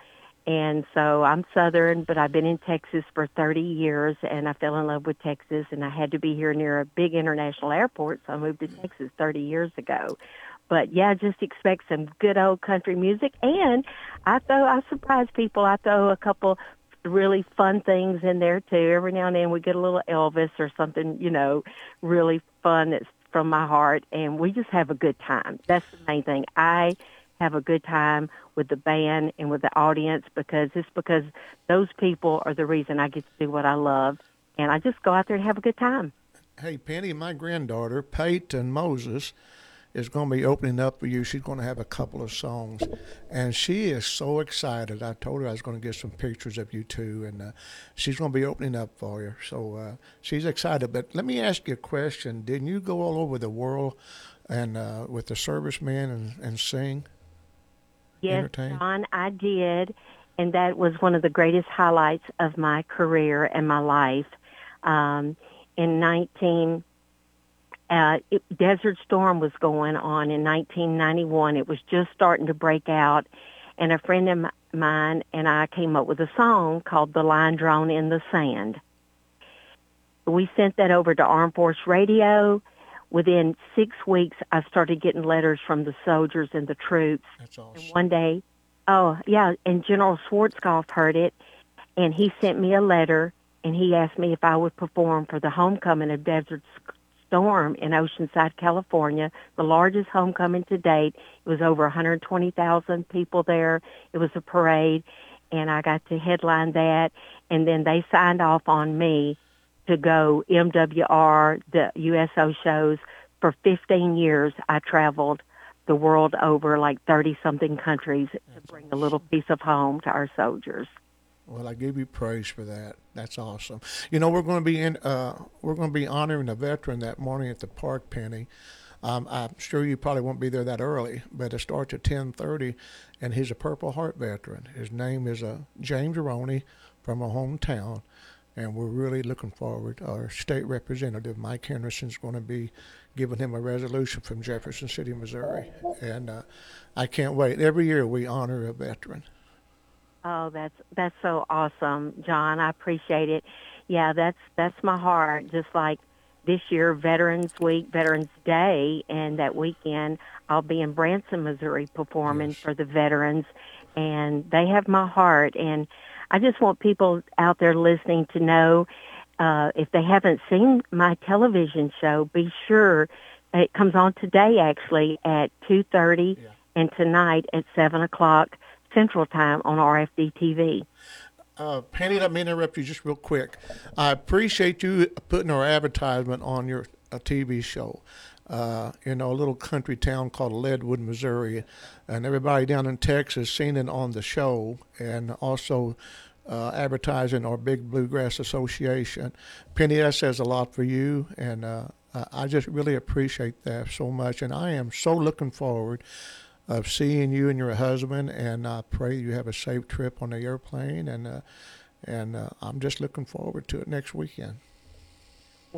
and so I'm Southern, but I've been in Texas for 30 years, and I fell in love with Texas, and I had to be here near a big international airport, so I moved to mm. Texas 30 years ago. But yeah, just expect some good old country music, and I throw I surprise people. I throw a couple really fun things in there too. Every now and then we get a little Elvis or something, you know, really fun that's from my heart, and we just have a good time. That's the main thing. I have a good time with the band and with the audience because it's because those people are the reason I get to do what I love. And I just go out there and have a good time. Hey, Penny, my granddaughter, Peyton Moses, is going to be opening up for you. She's going to have a couple of songs, and she is so excited. I told her I was going to get some pictures of you too, and uh, she's going to be opening up for you. So uh, she's excited. But let me ask you a question: Didn't you go all over the world and uh, with the servicemen and, and sing? Yes? John, I did, and that was one of the greatest highlights of my career and my life. Um, in 19, uh, it, Desert Storm was going on in 1991. It was just starting to break out, and a friend of mine and I came up with a song called "The Line Drawn in the Sand." We sent that over to Armed Force Radio within six weeks, I started getting letters from the soldiers and the troops. That's awesome. And one day, oh yeah, and General Schwarzkopf heard it, and he sent me a letter, and he asked me if I would perform for the homecoming of Desert Storm in Oceanside, California, the largest homecoming to date. It was over 120,000 people there. It was a parade, and I got to headline that, and then they signed off on me to go MWR, the USO shows. For 15 years, I traveled the world over, like 30 something countries, to bring a little piece of home to our soldiers. Well, I give you praise for that. That's awesome. You know, we're going to be in. Uh, we're going to be honoring a veteran that morning at the park, Penny. Um, I'm sure you probably won't be there that early, but it starts at 10:30, and he's a Purple Heart veteran. His name is uh, James Roney from a hometown, and we're really looking forward. Our state representative Mike Henderson, is going to be giving him a resolution from Jefferson City, Missouri, and uh, I can't wait. Every year we honor a veteran. Oh, that's that's so awesome, John. I appreciate it. Yeah, that's that's my heart. Just like this year, Veterans Week, Veterans Day, and that weekend, I'll be in Branson, Missouri, performing for the veterans, and they have my heart. And I just want people out there listening to know uh, if they haven't seen my television show, be sure it comes on today actually at two thirty, and tonight at seven o'clock Central Time on RFD TV. Uh, Penny, let me interrupt you just real quick. I appreciate you putting our advertisement on your uh, TV show. Uh, know, a little country town called Leadwood, Missouri, and everybody down in Texas seen it on the show, and also uh, advertising our Big Bluegrass Association. Penny, that says a lot for you, and uh, I- I just really appreciate that so much, and I am so looking forward of seeing you and your husband, and I pray you have a safe trip on the airplane, and uh, and uh, I'm just looking forward to it next weekend.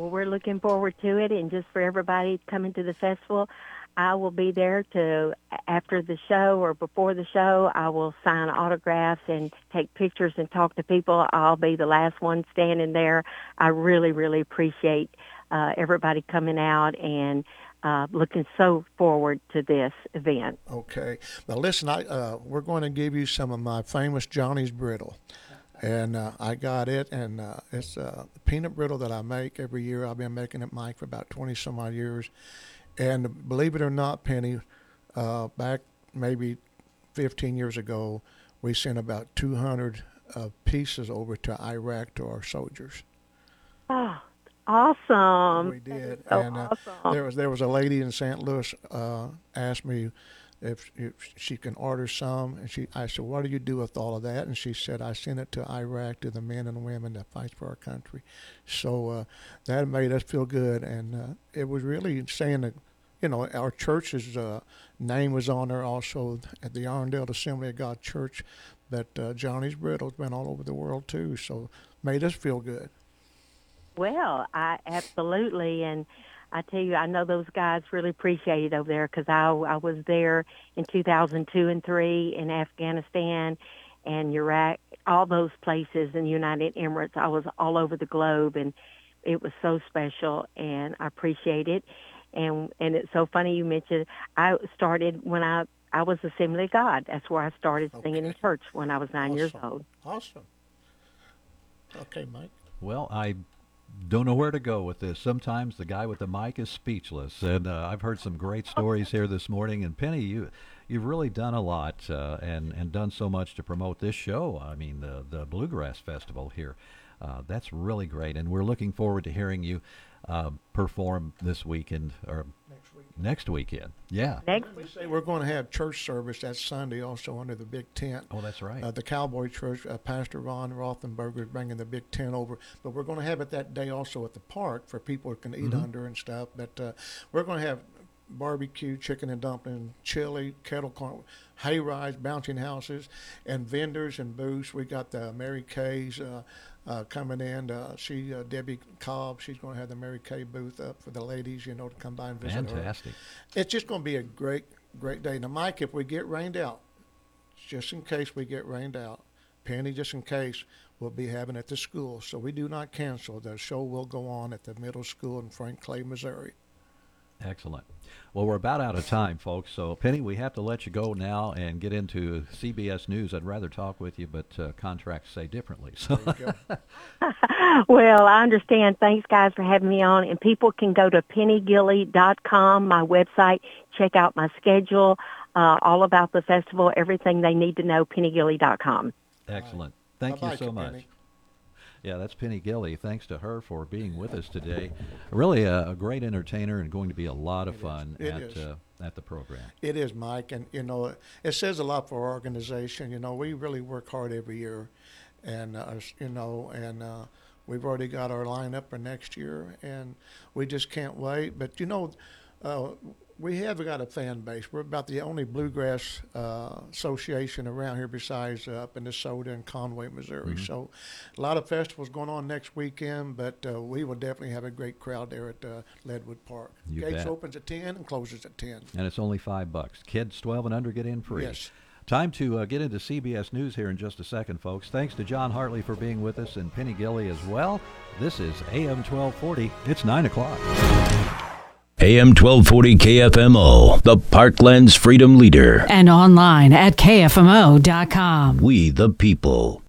Well, we're looking forward to it, and just for everybody coming to the festival, I will be there to after the show or before the show. I will sign autographs and take pictures and talk to people. I'll be the last one standing there. I really, really appreciate uh, everybody coming out and uh, looking so forward to this event. Okay. Now listen, I uh, we're going to give you some of my famous Johnny's brittle, and uh, I got it, and uh, it's uh, peanut brittle that I make every year. I've been making it, Mike, for about twenty some odd years, and believe it or not, Penny, uh, back maybe fifteen years ago, we sent about two hundred uh, pieces over to Iraq to our soldiers. Oh, awesome! We did, so and uh, awesome. there was there was a lady in St. Louis uh, asked me if, if she can order some, and she I said, "What do you do with all of that?" And she said, "I send it to Iraq to the men and women that fight for our country." So uh, that made us feel good, and uh, it was really saying that. You know, our church's uh, name was on there also at the Arndale Assembly of God Church, but uh, Johnny's Brittle's been all over the world too, so made us feel good. Well, I absolutely, and I tell you, I know those guys really appreciate it over there because I I was there in 2002 and three in Afghanistan and Iraq, all those places in the United Emirates. I was all over the globe, and it was so special, and I appreciate it. And and it's so funny you mentioned I started when I I was Assembly of God. That's where I started singing in church when I was nine years old. Awesome. Okay, Mike. Well, I don't know where to go with this. Sometimes the guy with the mic is speechless, and uh, I've heard some great stories here this morning. And Penny, you you've really done a lot uh, and and done so much to promote this show. I mean, the the Bluegrass Festival here. Uh, that's really great, and we're looking forward to hearing you uh, perform this weekend or next weekend, yeah. Next we say we're going to have church service that Sunday also under the big tent. Oh, that's right. Uh, the Cowboy Church, uh, Pastor Ron Rothenberger is bringing the big tent over, but we're going to have it that day also at the park for people who can eat Mhm. under and stuff. But uh, we're going to have barbecue, chicken and dumpling, chili, kettle corn, hay rides, bouncing houses, and vendors and booths. We got the Mary Kay's uh, uh, coming in. Uh, she, uh, Debbie Cobb, she's going to have the Mary Kay booth up for the ladies, you know, to come by and visit her. Fantastic. It's just going to be a great, great day. Now, Mike, if we get rained out, just in case we get rained out, Penny, just in case, we'll be having at the school. So we do not cancel. The show will go on at the middle school in Frankclay, Missouri. Excellent. Well, we're about out of time, folks. So, Penny, we have to let you go now and get into CBS News. I'd rather talk with you, but uh, contracts say differently. So, well, I understand. Thanks, guys, for having me on. And people can go to pennygilley.com, my website, check out my schedule, uh, all about the festival, everything they need to know, pennygilley.com. excellent. Thank you Bye-bye, so much. Penny. Yeah, that's Penny Gilley. Thanks to her for being with us today. Really a, a great entertainer and going to be a lot of fun at uh, at the program. It is, Mike, and you know, it says a lot for our organization. You know, we really work hard every year, and uh, you know, and uh, we've already got our lineup for next year, and we just can't wait. But you know, uh, we have got a fan base. We're about the only bluegrass uh, association around here besides uh, up in DeSoto and Conway, Missouri. Mhm. So, a lot of festivals going on next weekend, but uh, we will definitely have a great crowd there at uh, Leadwood Park. You Gates bet. opens at ten and closes at ten. And it's only five bucks. Kids 12 and under get in free. Yes. Time to uh, get into CBS News here in just a second, folks. Thanks to John Hartley for being with us and Penny Gilley as well. This is AM 1240. It's 9 o'clock. AM 1240 KFMO, the Parkland's freedom leader. And online at KFMO.com. We the people.